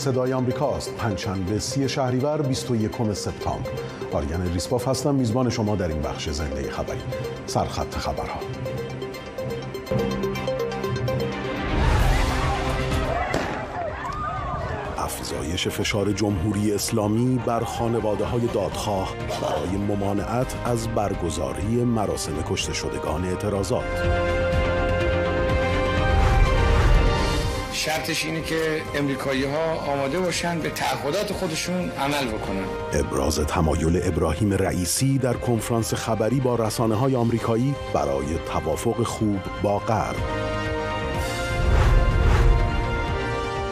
صدای آمریکاست پنجشنبه سی شهریور 21 سپتامبر. آریان ریسپاف هستم. میزبان شما در این بخش زنده خبری. سرخط خبرها. افزایش فشار جمهوری اسلامی بر خانواده های دادخواه برای ممانعت از برگزاری مراسم کشته شدگان اعتراضات. شرطش اینه که امریکایی ها آماده باشن به تعهدات خودشون عمل بکنن. ابراز تمایل ابراهیم رئیسی در کنفرانس خبری با رسانه های آمریکایی برای توافق خوب با غرب.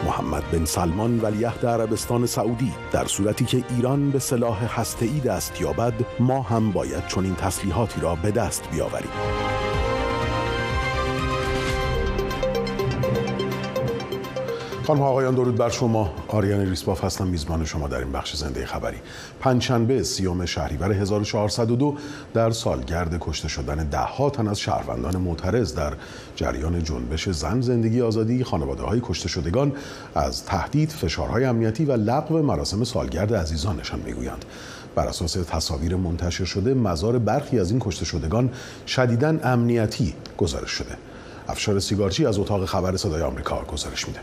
محمد بن سلمان ولیعهد عربستان سعودی در صورتی که ایران به سلاح هسته‌ای دست یابد ما هم باید چنین تسلیحاتی را به دست بیاوریم. خانم آقایان درود بر شما. آریان ریسپاف هستم میزبان شما در این بخش زنده خبری. پنجشنبه سیوم شهریور 1402 در سالگرد کشته شدن ده ها تن از شهروندان معترض در جریان جنبش زن زندگی آزادی خانواده های کشته شدگان از تهدید فشارهای امنیتی و لغو مراسم سالگرد عزیزانشان می‌گویند. بر اساس تصاویر منتشر شده مزار برخی از این کشته شدگان شدیداً امنیتی گزارش شده. افشار سیگارچی از اتاق خبر صدای آمریکا گزارش میده.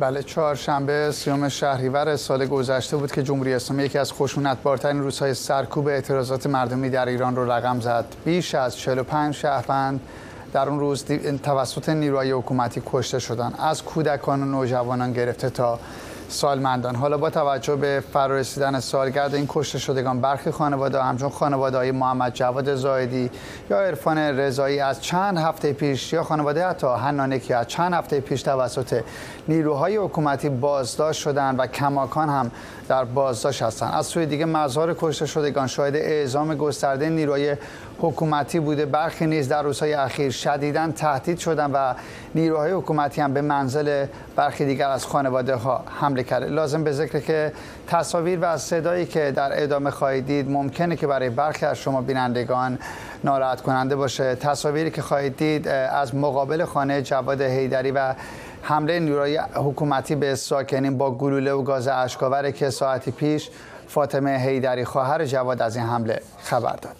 بله چهارشنبه سیوم شهریور سال گذشته بود که جمهوری اسلامی یکی از خشونتبارترین روزهای سرکوب اعتراضات مردمی در ایران رو رقم زد. بیش از 45 شهروند در اون روز توسط نیروهای حکومتی کشته شدن از کودکان و نوجوانان گرفته تا سالمندان. حالا با توجه به فرارسیدن سالگرد این کشته شدگان برخی خانواده همچون خانواده های محمد جواد زایدی یا عرفان رضایی از چند هفته پیش یا خانواده حتی حنانه که از چند هفته پیش توسط نیروهای حکومتی بازداشت شدن و کماکان هم در بازداشت هستند از سوی دیگه مزار کشته شدگان شاهد اعزام گسترده نیروهای حکومتی بوده. برخی نیز در روزهای اخیر شدیدا تهدید شدن و نیروهای حکومتی هم به منزل برخی دیگر از خانواده ها حمله کرده. لازم به ذکر که تصاویر و صدایی که در ادامه خواهید دید ممکنه که برای برخی از شما بینندگان ناراحت کننده باشه. تصاویری که خواهید دید از مقابل خانه جواد هیدری و حمله نیروهای حکومتی به ساکنین با گلوله و گاز اشکاور که ساعتی پیش فاطمه هیدری خواهر جواد از این حمله خبر داد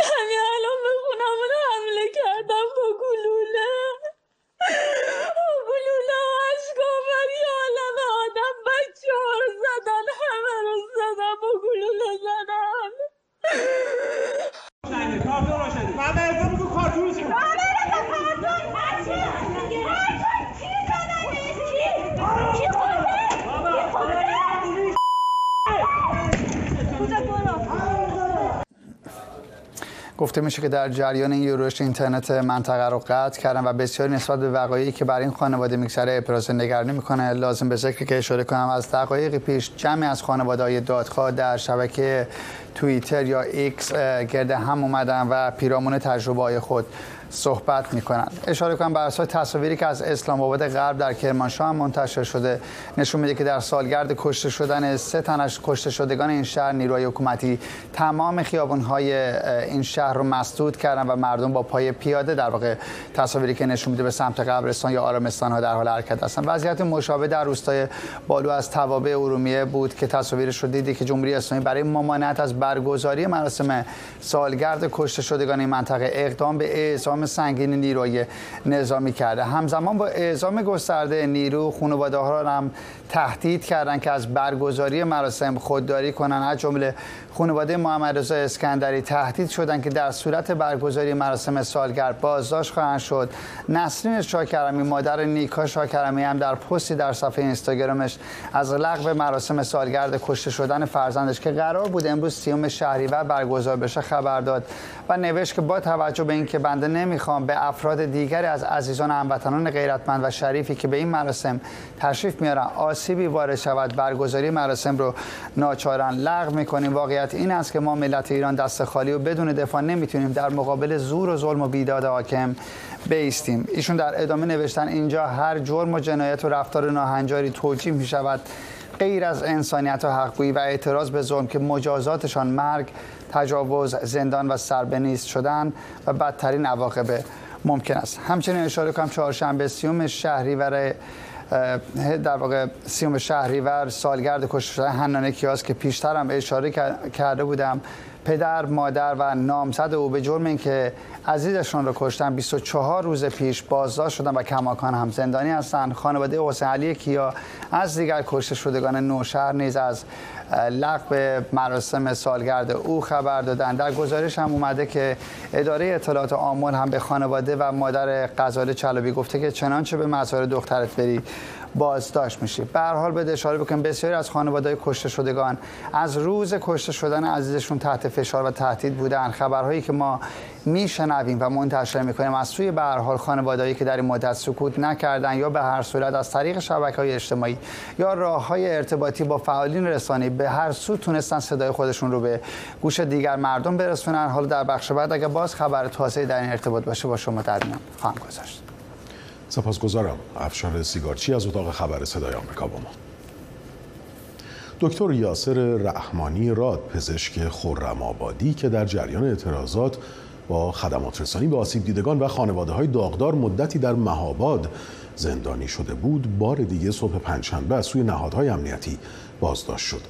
همین الان به خونمون حمله کردم با گلوله با گلوله و اشکاور یه عالم آدم بچه ها رو زدن همه رو زدن با روشنی من ارزا بگو کارتون چی؟ گفته میشه که در جریان این یورش اینترنت منطقه رو قطع کردن و بسیاری نسبت به وقایعی که برای این خانواده میگذره ابراز نگرانی می‌کنه. لازم به ذکر که اشاره کنم از دقایق پیش جمعی از خانواده های دادخواه در شبکه توییتر یا ایکس گرد هم اومدن و پیرامون تجربه های خود صحبت می‌کنن اشاره کنم بر اساس تصاویری که از اسلام آباد غرب در کرمانشاه منتشر شده. نشون میده که در سالگرد کشته شدن سه تن از کشته شدگان این شهر نیروهای حکومتی تمام خیابان‌های این شهر رو مسدود کردن و مردم با پای پیاده در واقع تصاویری که نشون میده به سمت قبرستان یا آرامستان ها در حال حرکت هستن وضعیت مشابه در روستای بالو از توابع ارومیه بود که تصاویرش رو دیدی که جمهوری اسلامی برای ممانعت از برگزاری مراسم سالگرد کشته شدگان این منطقه اقدام به اعزام سنگین نیروی نظامی کرده. همزمان با اعزام گسترده نیرو خانواده ها را هم تهدید کردند که از برگزاری مراسم خودداری کنند از جمله خانواده محمد رضا اسکندری تهدید شدند که در صورت برگزاری مراسم سالگرد بازداشت خواهند شد. نسرین شاکرمی مادر نیکا شاکرمی هم در پستی در صفحه اینستاگرامش از لغو مراسم سالگرد کشته شدن فرزندش که قرار بود امروز سیوم شهریور برگزار بشه خبر داد و نوشت که با توجه به اینکه بنده نمی‌خوام به افراد دیگری از عزیزان هموطنان غیرتمند و شریفی که به این مراسم تشریف میارن آسیبی وارد شود. برگزاری مراسم رو ناچارن لغو می‌کنیم. واقعیت این است که ما ملت ایران دست خالی و بدون دفاع نمی‌تونیم در مقابل زور و ظلم و بیداد حاکم بیستیم. ایشون در ادامه نوشتن اینجا هر جرم و جنایت و رفتار ناهنجاری توجیه می شود غیر از انسانیت و حقگویی و اعتراض به ظلم که مجازاتشان مرگ تجاوز زندان و سربنیست شدن و بدترین عواقب ممکن است. همچنین اشاره کنم چهارشنبه سیوم شهریور در واقع سیوم شهریور سالگرد کشته شدن کیاس که پیشتر هم اشاره کرده بودم. پدر، مادر و نامزد او به جرم اینکه عزیزشون رو کشتن. 24 روز پیش بازداشت شدن و کماکان هم زندانی هستند. خانواده حسین علی کیا از دیگر کشته شدگان نوشهر نیز از لغو مراسم سالگرد او خبر دادن در گزارش هم اومده که اداره اطلاعات آمول هم به خانواده و مادر غزاله چلبی گفته که چنانچه به مزار دخترت بری بازداشت میشه به هر حال به اشاره بکنم بسیاری از خانواده کشته شدگان از روز کشته شدن عزیزشون تحت فشار و تهدید بودن. خبرهایی که ما میشنویم و منتشر می‌کنیم از سوی به هر حال خانوادهایی که در این مدت سکوت نکردن یا به هر صورت از طریق شبکه های اجتماعی یا راه های ارتباطی با فعالین رسانه‌ای به هر سو تونستن صدای خودشون رو به گوش دیگر مردم برسونن. حالا در بخش بعد اگر باز خبر تازه در این ارتباط باشه با شما در میان خواهم گذاشت. سپاسگزارم. افشار سیگارچی از اتاق خبر صدای آمریکا با ما. دکتر یاسر رحمانی راد پزشک خرم آبادی که در جریان اعتراضات با خدمات رسانی به آسیب دیدگان و خانواده های داغدار مدتی در مهاباد زندانی شده بود بار دیگه صبح پنجشنبه از سوی نهادهای امنیتی بازداشت شد.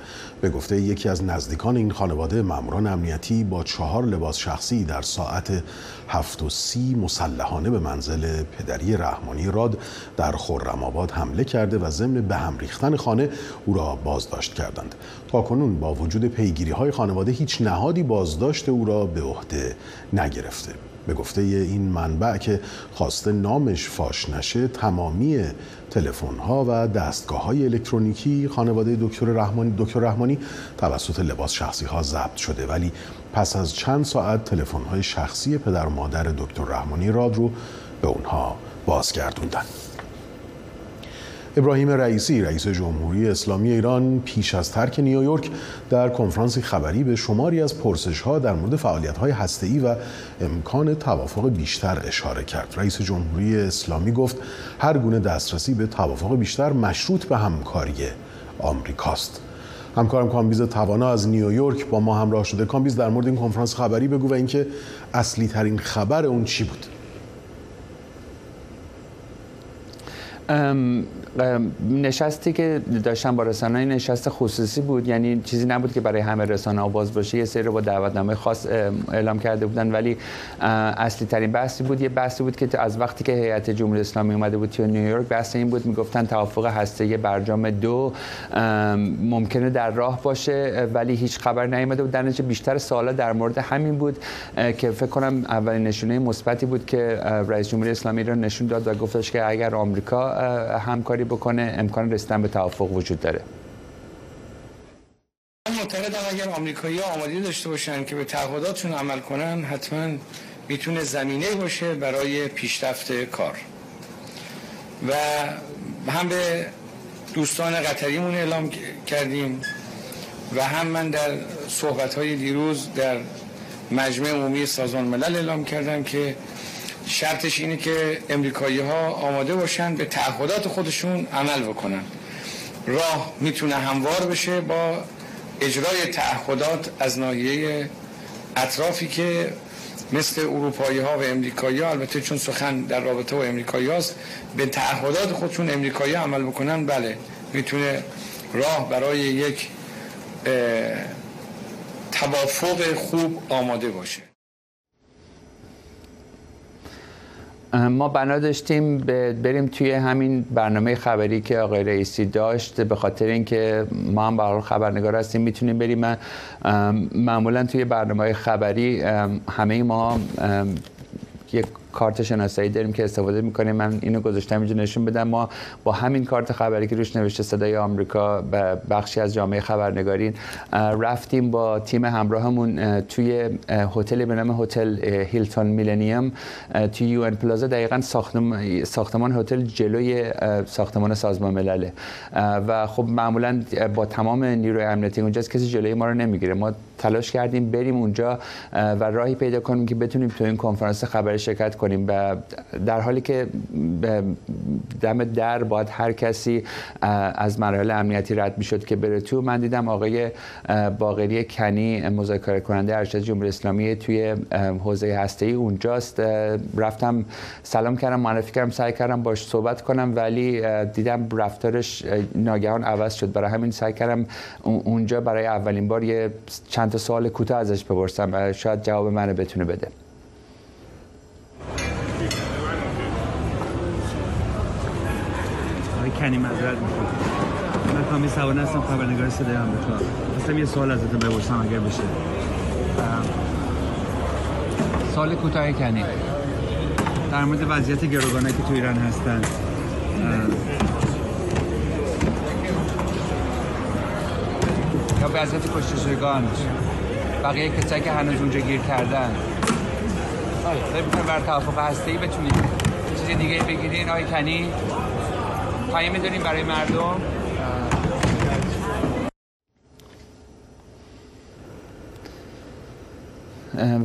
به گفته یکی از نزدیکان این خانواده ماموران امنیتی با چهار لباس شخصی در ساعت هفت و سی مسلحانه به منزل پدری رحمانی راد در خرم آباد حمله کرده و ضمن به هم ریختن خانه او را بازداشت کردند. تا کنون با وجود پیگیری های خانواده هیچ نهادی بازداشت او را به عهده نگرفته. به گفته این منبع که خواسته نامش فاش نشه تمامی تلفن ها و دستگاه های الکترونیکی خانواده دکتر رحمانی دکتر رحمانی توسط لباس شخصی ها ضبط شده. ولی پس از چند ساعت تلفن های شخصی پدر و مادر دکتر رحمانی راد رو به اونها بازگردوندن. ابراهیم رئیسی رئیس جمهوری اسلامی ایران پیش از ترک نیویورک در کنفرانسی خبری به شماری از پرسش ها در مورد فعالیت های هسته‌ای و امکان توافق بیشتر اشاره کرد. رئیس جمهوری اسلامی گفت هر گونه دسترسی به توافق بیشتر مشروط به همکاری آمریکاست. همکارم کامبیز توانا از نیویورک با ما همراه شده. کامبیز در مورد این کنفرانس خبری بگو و اینکه اصلی ترین خبر اون چی بود؟ نشستی که داشتن با رسانه نشست خصوصی بود یعنی چیزی نبود که برای همه رسانه آواز باشه. یه سری رو با دعوتنامه خاص اعلام کرده بودن ولی اصلی ترین بحثی بود. یه بحثی بود که از وقتی که هیئت جمهوری اسلامی اومده بود توی نیویورک بحث این بود می‌گفتن توافق هسته برجام دو ممکنه در راه باشه ولی هیچ خبر نیامده بود. در نتیجه بیشتر سوالا در مورد همین بود که فکر کنم اولین نشونه مثبتی بود که رئیس جمهوری اسلامی رو نشون داد و گفتش که اگر آمریکا همکاری بکنه امکان رسیدن به توافق وجود داره. معتقدم اگر آمریکایی آمادگی داشته باشن که به تعهداتشون عمل کنن حتما می‌تونه زمینه باشه برای پیشرفت کار. و هم به دوستان قطریمون اعلام کردیم و هم من در صحبت های دیروز در مجمع عمومی سازمان ملل اعلام کردم که شرطش اینه که امریکایی ها آماده باشن به تعهدات خودشون عمل بکنن. راه می‌تونه هموار بشه با اجرای تعهدات از ناحیه اطرافی که مثل اروپایی ها و امریکایی ها البته چون سخن در رابطه با امریکایی هاست به تعهدات خودشون امریکایی عمل بکنن بله می‌تونه راه برای یک توافق خوب آماده باشه. ما بنا داشتیم بریم توی همین برنامه خبری که آقای رئیسی داشت به خاطر اینکه ما هم به خبرنگار هستیم می‌تونیم بریم. من معمولا توی برنامه خبری همه ما یک کارت شناسایی داریم که استفاده می‌کنیم. من اینو گذاشتم اینجا نشون بدم. ما با همین کارت خبری که روش نوشته صدای آمریکا و بخشی از جامعه خبرنگارین رفتیم با تیم همراهمون توی هتل به نام هتل هیلتون میلنیوم توی یو ان پلازا. دقیقا ساختمان ساختمان هتل جلوی ساختمان سازمان ملله. و خب معمولا با تمام نیروی امنیتی اونجاست کسی جلوی ما رو نمی‌گیره. ما تلاش کردیم بریم اونجا و راهی پیدا کنیم که بتونیم تو این کنفرانس خبری شرکت کنیم در حالی که دم در باید هر کسی از مراحل امنیتی رد می‌شد که بره تو من دیدم آقای باقری کنی مذاکره کننده ارشد جمهوری اسلامی توی حوزه هسته ای اونجاست رفتم سلام کردم معرفی کردم سعی کردم باش صحبت کنم ولی دیدم رفتارش ناگهان عوض شد. برای همین سعی کردم اونجا برای اولین بار یه چند تا سوال کوتاه ازش بپرسم شاید جواب منو بتونه بده آقای کنی مذارت می‌کنم. من کامی سوانه هستم خبرنگار صدای آمریکا. خواستم یه سوال ازتون بپرسم اگر بشه. سال کوتاه کنی. در مورد وضعیت گروگانه که تو ایران هستن. یا وضعیت کشته بقیه کسایی که هنوز اونجا گیر کردن. فکر می‌کنم بر توافق هسته‌ای بتونید چیز دیگه بگیرین آقای کنی. پایین می‌دونیم برای مردم.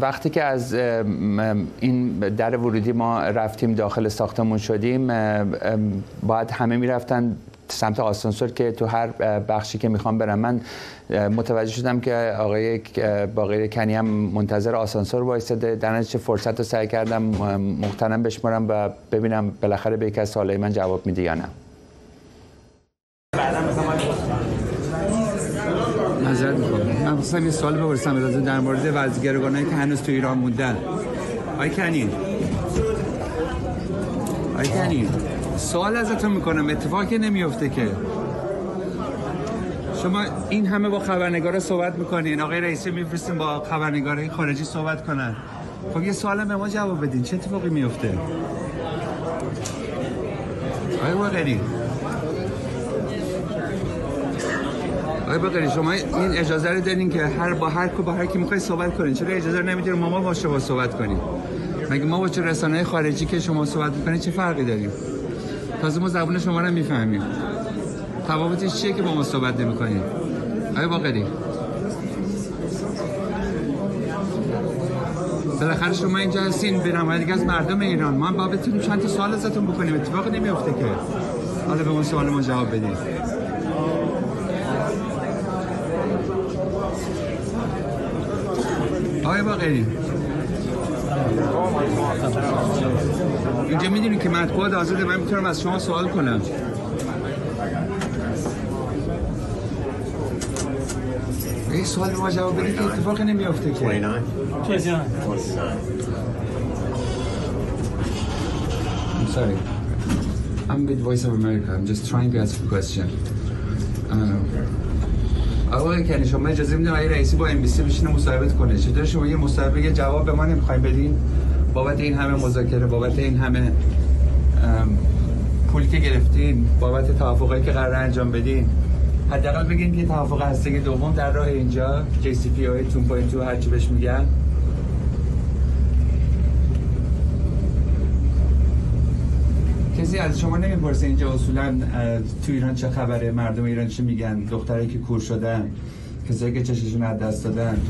وقتی که از این در ورودی ما رفتیم داخل ساختمون شدیم باید همه می‌رفتن سمت آسانسور که تو هر بخشی که می‌خوام برم. من متوجه شدم که آقای باقی کنی هم منتظر آسانسور وایستاده. در چه فرصت رو سعی کردم محترم بشمارم و ببینم بالاخره به یک از من جواب میده یا نه. نظر می‌کنم من خواستم یه سوال بپرسم در مورد وضعگرگانایی که هنوز تو ایران موندن. آی کنی آی کنی سوال ازتون می‌کنم. اتفاقی نمیفته که. شما این همه با خبرنگار صحبت می‌کنین. آقای رئیسی میفرستین با خبرنگارای خارجی صحبت کنن. خب یه سوال به ما جواب بدین. چه اتفاقی میفته آقای باقری آقای باقری شما این اجازه رو دارین که هر با هر کو با هر کی می‌خوای صحبت کنین. چرا اجازه رو نمیدین ما با شما صحبت کنیم؟ مگه ما با چه رسانه خارجی که شما صحبت می‌کنین چه فرقی داریم؟ تازه ما زبون شما رو می‌فهمیم. تفاوتش چیه که با ما صحبت نمی کنیم آیا باقری بالاخره شما اینجا هستین به نمایندگی از مردم ایران. ما با بتونیم چند تا سوال ازتون بکنیم. اتفاق نمیافته که. حالا به اون سوال ما جواب بدید آقای باقری اینجا می‌دونی که مطبوعات آزاده من می‌تونم از شما سوال کنم این سوال ما جواب بدید که اتفاق نمیافته که 29 I'm sorry. I'm with Voice of America. I'm just trying to ask a question. آقای کنی شما اجازه میدین آقای رئیسی با ام بی سی بشینه مصاحبه کنه؟ چطور شما یه مصاحبه جواب به ما نمی‌خوایم بدین؟ بابت این همه مذاکره بابت این همه پولی که گرفتین بابت توافقی که قرار انجام بدین؟ حداقل بگین که توافق هستگی دوم در راه اینجا JCPOA 2.2 هر چی بهش میگن. کسی از شما نمی‌پرسه اینجا اصولا تو ایران چه خبره مردم ایران چی میگن دخترایی که کور شدن کسایی که چششون از دست دادن.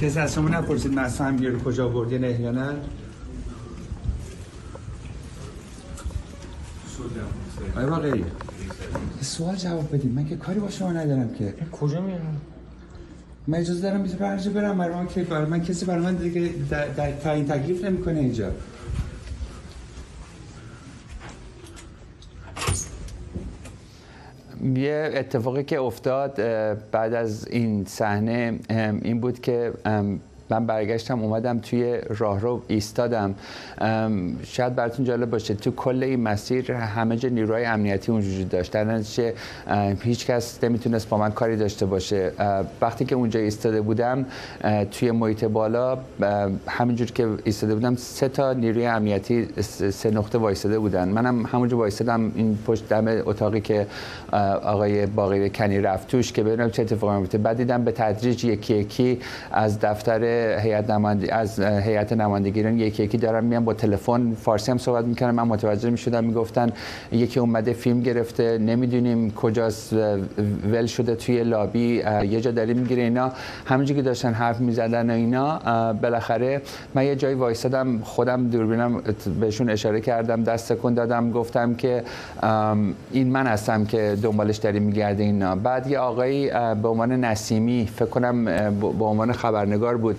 کسی از شما نپرسید مثلا هم رو کجا بردین احیانا آیا باقی سوال جواب بدیم من که کاری با شما ندارم که. کجا میرم من اجازه دارم می‌تونم هر برم برای من که برای من کسی برای من دیگه تعیین تکلیف نمی‌کنه اینجا. یه اتفاقی که افتاد بعد از این صحنه این بود که من برگشتم اومدم توی راهرو ایستادم. شاید براتون جالب باشه تو کل این مسیر همه جا نیروهای امنیتی اون وجود داشت. در نتیجه هیچ کس نمی‌تونست با من کاری داشته باشه. وقتی که اونجا ایستاده بودم توی محیط بالا همینجور که ایستاده بودم سه تا نیروی امنیتی سه نقطه وایستاده بودن. منم همونجا وایستادم این پشت دم اتاقی که آقای باقی کنی رفت توش که ببینم چه اتفاقی میفته بعد دیدم به تدریج یکی یکی از دفتر هیئت نماینده از هیئت نمایندگی ایران یکی یکی دارن میان با تلفن فارسی هم صحبت می‌کنن. من متوجه می‌شدم می‌گفتن یکی اومده فیلم گرفته نمی‌دونیم کجاست ول شده توی لابی یه جا داری می‌گیره اینا. همونجوری که داشتن حرف می‌زدن و اینا بالاخره من یه جایی وایسادم خودم دوربینم بهشون اشاره کردم دست کن دادم گفتم که این من هستم که دنبالش داری میگرده اینا. بعد یه آقایی به عنوان نسیمی فکر کنم به عنوان خبرنگار بود.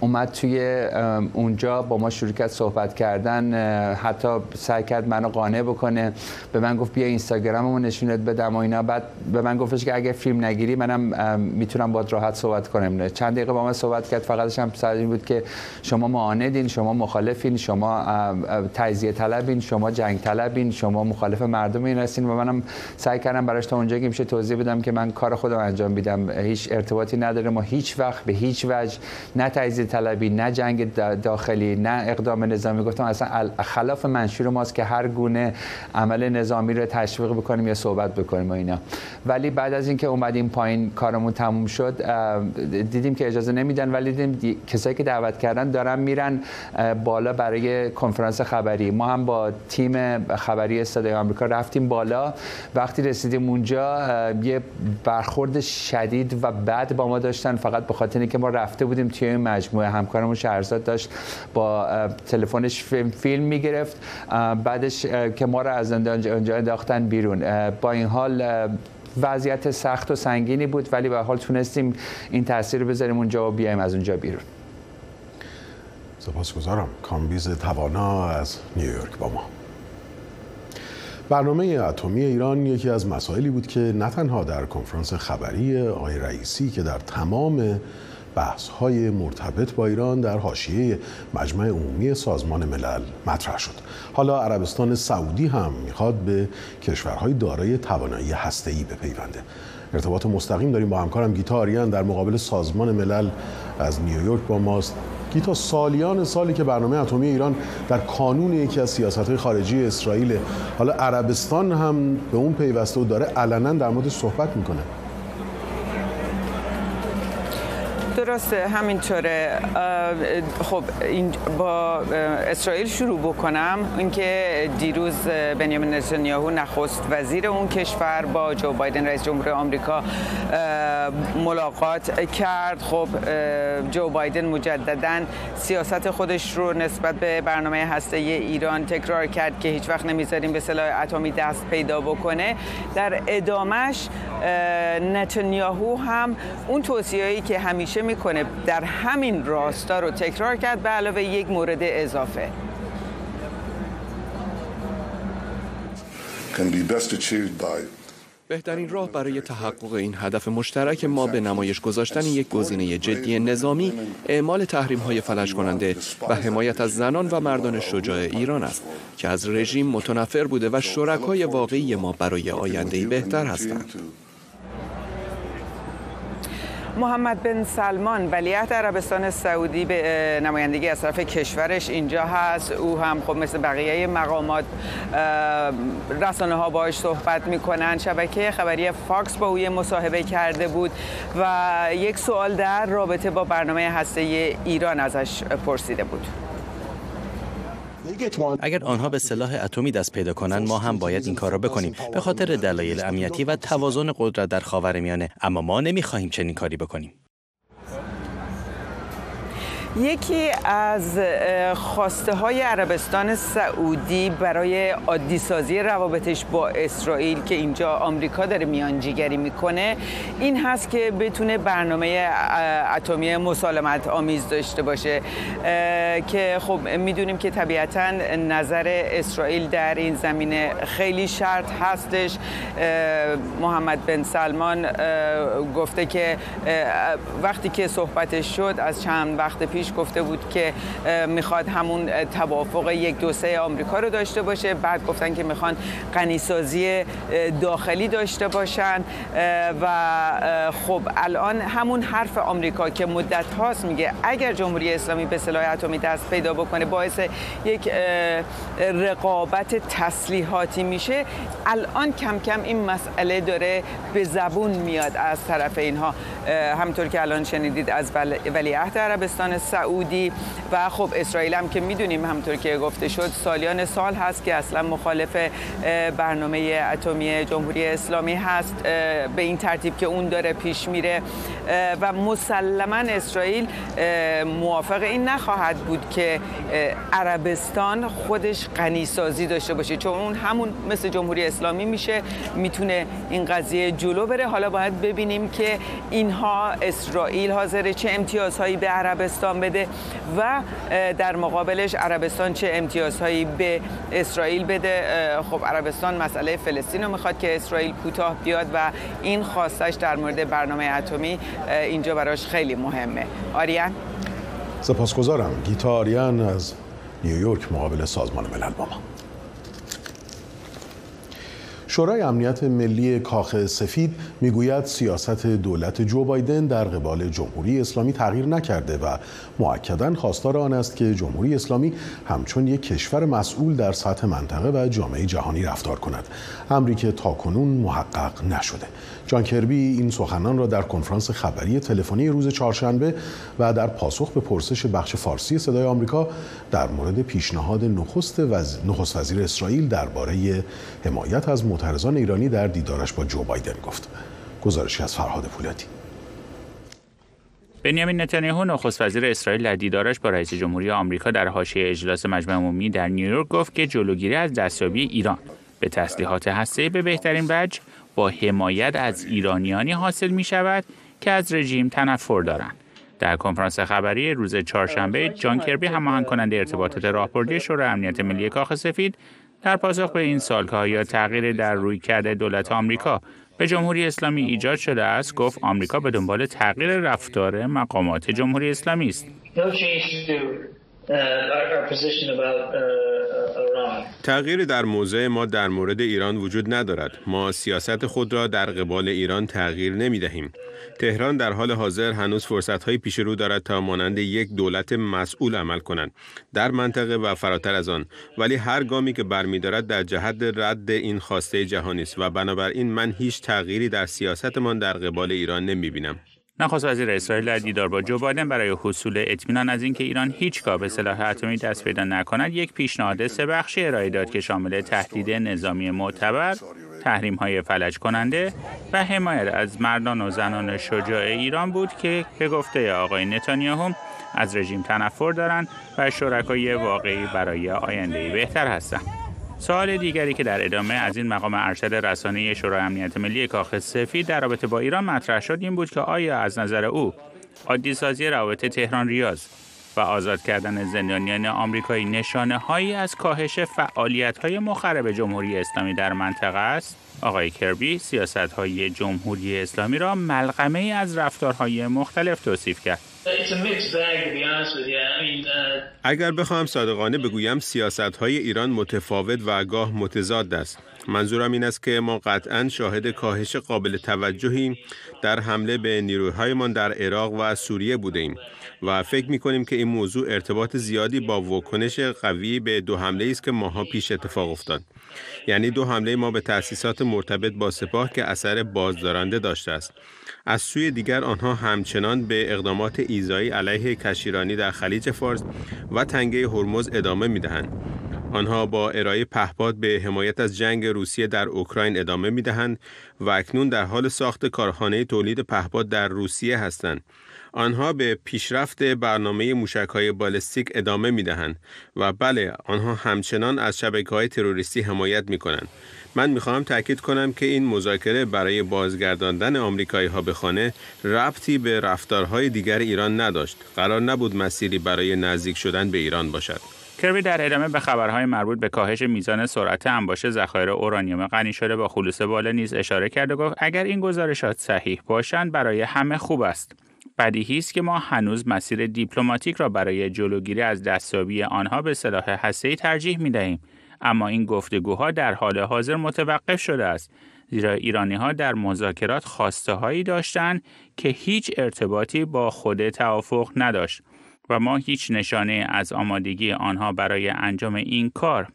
اومد توی اونجا با ما شروع کرد صحبت کردن حتی سعی کرد منو قانع بکنه. به من گفت بیا اینستاگراممو نشونت بدم و اینا. بعد به من گفتش که اگه فیلم نگیری منم می‌تونم با راحت صحبت کنم. چند دقیقه با من صحبت کرد. فقطش هم سر بود که شما معاندین شما مخالفین شما تجزیه طلبین شما جنگ طلبین شما مخالف مردم این هستین و منم سعی کردم براش تا اونجا که میشه توضیح بدم که من کار خودم انجام میدم. هیچ ارتباطی نداره ما هیچ وقت به هیچ وجه نه تجزیه طلبی نه جنگ داخلی نه اقدام نظامی. گفتم اصلا خلاف منشور ماست که هر گونه عمل نظامی رو تشویق بکنیم یا صحبت بکنیم و اینا. ولی بعد از اینکه اومدیم پایین کارمون تموم شد دیدیم که اجازه نمیدن. ولی دیدیم کسایی که دعوت کردن دارن میرن بالا برای کنفرانس خبری. ما هم با تیم خبری صدای آمریکا رفتیم بالا. وقتی رسیدیم اونجا یه برخورد شدید و بد با ما داشتن. فقط به خاطر اینکه ما رفته بودیم توی مجموعه. همکارمون شهرزاد داشت با تلفنش فیلم, فیلم می‌گرفت. بعدش که ما رو از اونجا انداختن بیرون. با این حال وضعیت سخت و سنگینی بود ولی به حال تونستیم این تاثیر بذاریم اونجا و بیایم از اونجا بیرون. سپاسگزارم. کامبیز توانا از نیویورک با ما. برنامه اتمی ایران یکی از مسائلی بود که نه تنها در کنفرانس خبری آقای رئیسی که در تمام بحث های مرتبط با ایران در حاشیه مجمع عمومی سازمان ملل مطرح شد. حالا عربستان سعودی هم می‌خواد به کشورهای دارای توانایی هسته‌ای بپیونده. ارتباط مستقیم داریم با همکارم گیتا آریان در مقابل سازمان ملل از نیویورک با ماست. گیتا سالیان سالی که برنامه اتمی ایران در کانون یکی از سیاست خارجی اسرائیل حالا عربستان هم به اون پیوسته و داره علنا در موردش صحبت می‌کنه. درسته همینطوره. خب این با اسرائیل شروع بکنم. اینکه دیروز بنیامین نتانیاهو نخست وزیر اون کشور با جو بایدن رئیس جمهور آمریکا ملاقات کرد. خب جو بایدن مجددا سیاست خودش رو نسبت به برنامه هسته ایران تکرار کرد که هیچ وقت نمی‌ذاریم به سلاح اتمی دست پیدا بکنه. در ادامش نتانیاهو هم اون توصیه‌ای که همیشه می‌کنه در همین راستا رو تکرار کرد به علاوه یک مورد اضافه بهترین راه برای تحقق این هدف مشترک ما به نمایش گذاشتن یک گزینه جدی نظامی اعمال تحریم های فلج کننده و حمایت از زنان و مردان شجاع ایران است که از رژیم متنفر بوده و شرکای واقعی ما برای آینده بهتر هستند. محمد بن سلمان ولیعهد عربستان سعودی به نمایندگی از طرف کشورش اینجا هست. او هم خب مثل بقیه مقامات رسانه ها باش صحبت می‌کنن. شبکه خبری فاکس با او مصاحبه کرده بود و یک سوال در رابطه با برنامه هسته ایران ازش پرسیده بود. اگر آنها به سلاح اتمی دست پیدا کنند ما هم باید این کار را بکنیم. به خاطر دلایل امنیتی و توازن قدرت در خاورمیانه. اما ما نمی‌خواهیم چنین کاری بکنیم. یکی از خواسته های عربستان سعودی برای عادی سازی روابطش با اسرائیل که اینجا آمریکا داره میانجیگری می‌کنه این هست که بتونه برنامه اتمی مسالمت آمیز داشته باشه. که خب می‌دونیم که طبیعتا نظر اسرائیل در این زمینه خیلی شرط هستش. محمد بن سلمان گفته که وقتی که صحبتش شد از چند وقت پیش پیش گفته بود که می‌خواد همون توافق یک دو سه آمریکا رو داشته باشه. بعد گفتن که می‌خوان غنیسازی داخلی داشته باشن. و خب الان همون حرف آمریکا که مدت هاست میگه اگر جمهوری اسلامی به سلاح اتمی دست پیدا بکنه باعث یک رقابت تسلیحاتی میشه. الان کم کم این مسئله داره به زبون میاد از طرف اینها. همطور که الان شنیدید از ولیعهد عربستان سعودی. و خب اسرائیل هم که می‌دونیم همطور که گفته شد سالیان سال هست که اصلا مخالف برنامه اتمی جمهوری اسلامی هست به این ترتیب که اون داره پیش میره. و مسلما اسرائیل موافق این نخواهد بود که عربستان خودش غنیسازی داشته باشه. چون اون همون مثل جمهوری اسلامی میشه می‌تونه این قضیه جلو بره. حالا باید ببینیم که اینها اسرائیل حاضر چه امتیازهایی به عربستان بده و در مقابلش عربستان چه امتیازهایی به اسرائیل بده. خب عربستان مسئله فلسطین رو می‌خواد که اسرائیل کوتاه بیاد و این خواستش در مورد برنامه اتمی اینجا براش خیلی مهمه. آریان؟ سپاسگزارم. گیتا آریان از نیویورک مقابل سازمان ملل با ما. شورای امنیت ملی کاخ سفید می‌گوید سیاست دولت جو بایدن در قبال جمهوری اسلامی تغییر نکرده و معکدا خواستار آن است که جمهوری اسلامی همچون یک کشور مسئول در سطح منطقه و جامعه جهانی رفتار کند. امری که تاکنون محقق نشده. جان کربی این سخنان را در کنفرانس خبری تلفنی روز چهارشنبه و در پاسخ به پرسش بخش فارسی صدای آمریکا در مورد پیشنهاد نخست, وز... نخست وزیر اسرائیل درباره حمایت از معترضان ایرانی در دیدارش با جو بایدن گفت گزارشی از فرهاد پولاتی بنیامین نتانیاهو نخست وزیر اسرائیل در دیدارش با رئیس جمهوری آمریکا در حاشیه اجلاس مجمع عمومی در نیویورک گفت که جلوگیری از دستیابی ایران به تسلیحات هسته‌ای به بهترین وجه با حمایت از ایرانیانی حاصل می شود که از رژیم تنفر دارند. در کنفرانس خبری روز چهارشنبه جان کربی هماهنگ کننده ارتباطات راهبردی شورای امنیت ملی کاخ سفید در پاسخ به این سال که آیا تغییر در روی کرده دولت آمریکا به جمهوری اسلامی ایجاد شده است گفت آمریکا به دنبال تغییر رفتار مقامات جمهوری اسلامی است. تغییری در موضع ما در مورد ایران وجود ندارد. ما سیاست خود را در قبال ایران تغییر نمی دهیم. تهران در حال حاضر هنوز فرصت‌های پیش رو دارد تا مانند یک دولت مسئول عمل کنند در منطقه و فراتر از آن ولی هر گامی که برمیدارد در جهت رد این خواسته جهانی است و بنابراین من هیچ تغییری در سیاستمان در قبال ایران نمی بینم. نخست وزیر اسرائیل در دیدار با جو بایدن برای حصول اطمینان از اینکه ایران هیچگاه به سلاح اتمی دست پیدا نکند یک پیشنهاد سه بخشی ارائه داد که شامل تهدید نظامی معتبر تحریم های فلج کننده و حمایت از مردان و زنان شجاع ایران بود که به گفته آقای نتانیاهو از رژیم تنفر دارند و شرکای واقعی برای آینده بهتر هستند. سوال دیگری که در ادامه از این مقام ارشد رسانه شورای امنیت ملی کاخ سفید در رابطه با ایران مطرح شد این بود که آیا از نظر او عادی سازی روابط تهران ریاض و آزاد کردن زندانیان آمریکایی نشانه هایی از کاهش فعالیت های مخرب جمهوری اسلامی در منطقه است؟ آقای کربی سیاست های جمهوری اسلامی را ملغمه از رفتارهای مختلف توصیف کرد. اگر بخواهم صادقانه بگویم سیاست های ایران متفاوت و گاه متضاد است. منظورم این است که ما قطعا شاهد کاهش قابل توجهی در حمله به نیروهایمان در عراق و سوریه بوده ایم و فکر می کنیم که این موضوع ارتباط زیادی با واکنش قوی به دو حمله است که ماها پیش اتفاق افتاد. یعنی دو حمله ما به تأسیسات مرتبط با سپاه که اثر بازدارنده داشته است. از سوی دیگر آنها همچنان به اقدامات ایزایی علیه کشیرانی در خلیج فارس و تنگه هرمز ادامه می دهند. آنها با ارائه پهپاد به حمایت از جنگ روسیه در اوکراین ادامه می دهند و اکنون در حال ساخت کارخانه تولید پهپاد در روسیه هستند. آنها به پیشرفت برنامه موشکهای بالستیک ادامه می دهند و بله آنها همچنان از شبکه های تروریستی حمایت می کنند. من می خواهم تاکید کنم که این مذاکره برای بازگرداندن آمریکایی ها به خانه ربطی به رفتارهای دیگر ایران نداشت. قرار نبود مسیری برای نزدیک شدن به ایران باشد. کربی در ادامه به خبرهای مربوط به کاهش میزان سرعت انباش ذخایر اورانیوم غنی شده با خلوص بالا نیز اشاره کرد و گفت اگر این گزارشات صحیح باشند برای همه خوب است بدیهی است که ما هنوز مسیر دیپلماتیک را برای جلوگیری از دستیابی آنها به سلاح هسته‌ای ترجیح می دهیم. اما این گفتگوها در حال حاضر متوقف شده است زیرا ایرانی ها در مذاکرات خواسته هایی داشتند که هیچ ارتباطی با خود توافق نداشت و ما هیچ نشانه از آمادگی آنها برای انجام این کار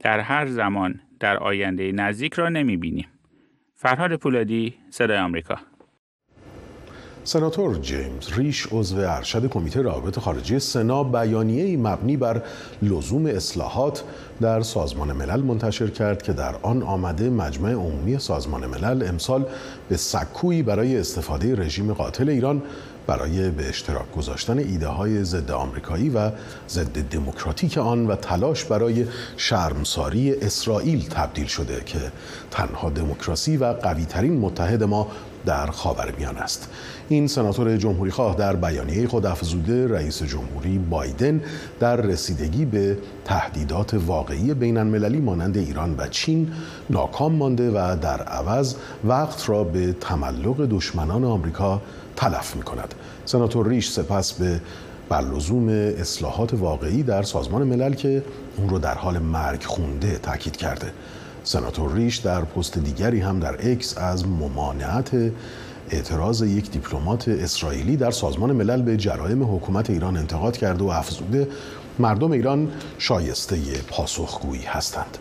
در هر زمان در آینده نزدیک را نمی بینیم. فرهاد پولادی صدای آمریکا سناتور جیمز ریش عضو ارشد کمیته روابط خارجی سنا بیانیه‌ای مبنی بر لزوم اصلاحات در سازمان ملل منتشر کرد که در آن آمده مجمع عمومی سازمان ملل امسال به سکویی برای استفاده رژیم قاتل ایران برای به اشتراک گذاشتن ایده های ضد آمریکایی و ضد دموکراتیک آن و تلاش برای شرمساری اسرائیل تبدیل شده که تنها دموکراسی و قویترین متحد ما در خاورمیانه است. این سناتور جمهوری خواه در بیانیه خود افزوده رئیس جمهوری بایدن در رسیدگی به تهدیدات واقعی بین المللی مانند ایران و چین ناکام مانده و در عوض وقت را به تملق دشمنان آمریکا تلف می کند سناتور ریش سپس به بر لزوم اصلاحات واقعی در سازمان ملل که اون رو در حال مرگ خونده تاکید کرده. سناتور ریش در پست دیگری هم در اکس از ممانعت اعتراض یک دیپلمات اسرائیلی در سازمان ملل به جرایم حکومت ایران انتقاد کرده و افزوده مردم ایران شایسته پاسخگویی هستند.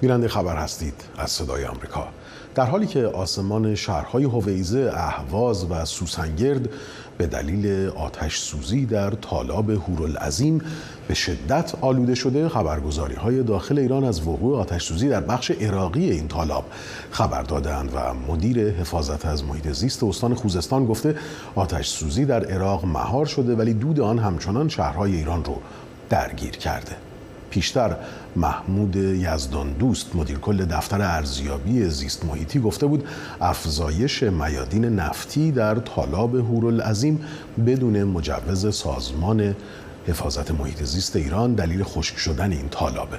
بیننده خبر هستید از صدای آمریکا در حالی که آسمان شهرهای هویزه، اهواز و سوسنگرد به دلیل آتش سوزی در طالاب هورالعظیم به شدت آلوده شده خبرگزاری های داخل ایران از وقوع آتش سوزی در بخش عراقی این طالاب خبر دادند و مدیر حفاظت از محیط زیست استان خوزستان گفته آتش سوزی در عراق مهار شده ولی دود آن همچنان شهرهای ایران رو درگیر کرده. پیشتر محمود یزدان دوست مدیر کل دفتر ارزیابی زیست محیطی گفته بود افزایش میادین نفتی در طالاب هورالعظیم بدون مجوز سازمان حفاظت محیط زیست ایران دلیل خشک شدن این طالابه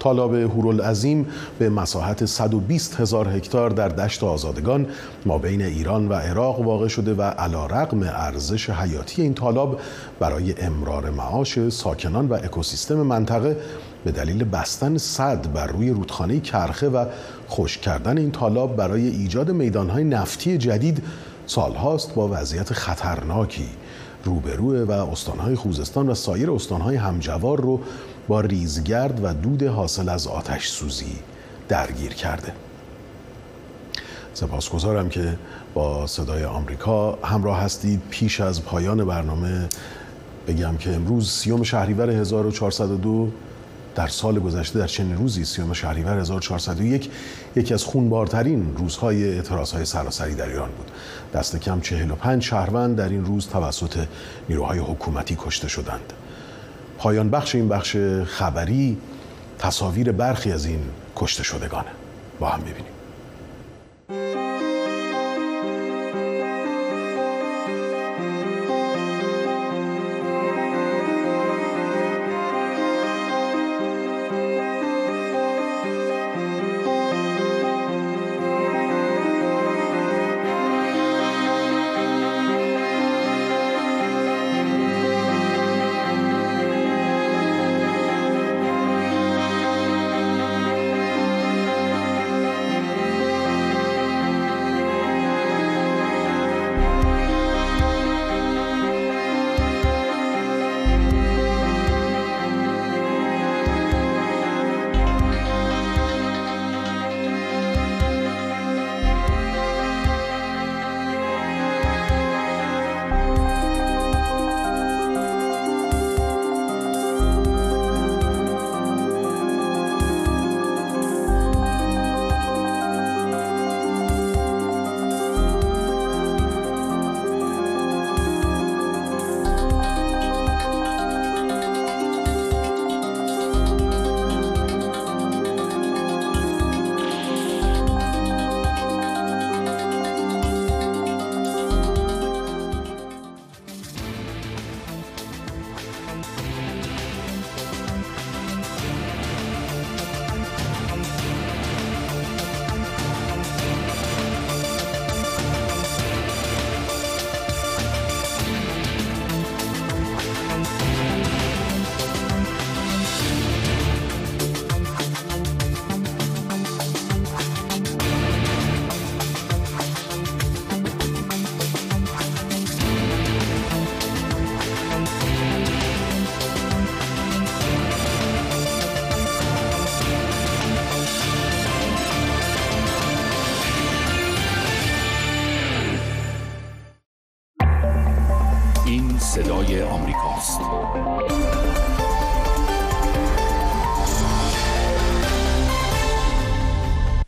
طالاب هورالعظیم به مساحت 120 هزار هکتار در دشت آزادگان ما بین ایران و عراق واقع شده و علا رقم ارزش حیاتی این طالاب برای امرار معاش ساکنان و اکوسیستم منطقه به دلیل بستن صد بر روی رودخانه کرخه و خشک کردن این طالاب برای ایجاد میدانهای نفتی جدید سالهاست با وضعیت خطرناکی. روبروه و استانهای خوزستان و سایر استانهای همجوار رو با ریزگرد و دود حاصل از آتش سوزی درگیر کرده. سپاسگزارم که با صدای آمریکا همراه هستید. پیش از پایان برنامه بگم که امروز سیوم شهریور 1402 در سال گذشته در چنین روزی سیوم شهریور 1401 یکی از خونبارترین روزهای اعتراضهای سراسری در ایران بود. دست کم 45 شهروند در این روز توسط نیروهای حکومتی کشته شدند. پایان بخش این بخش خبری تصاویر برخی از این کشته شدگانه. با هم ببینیم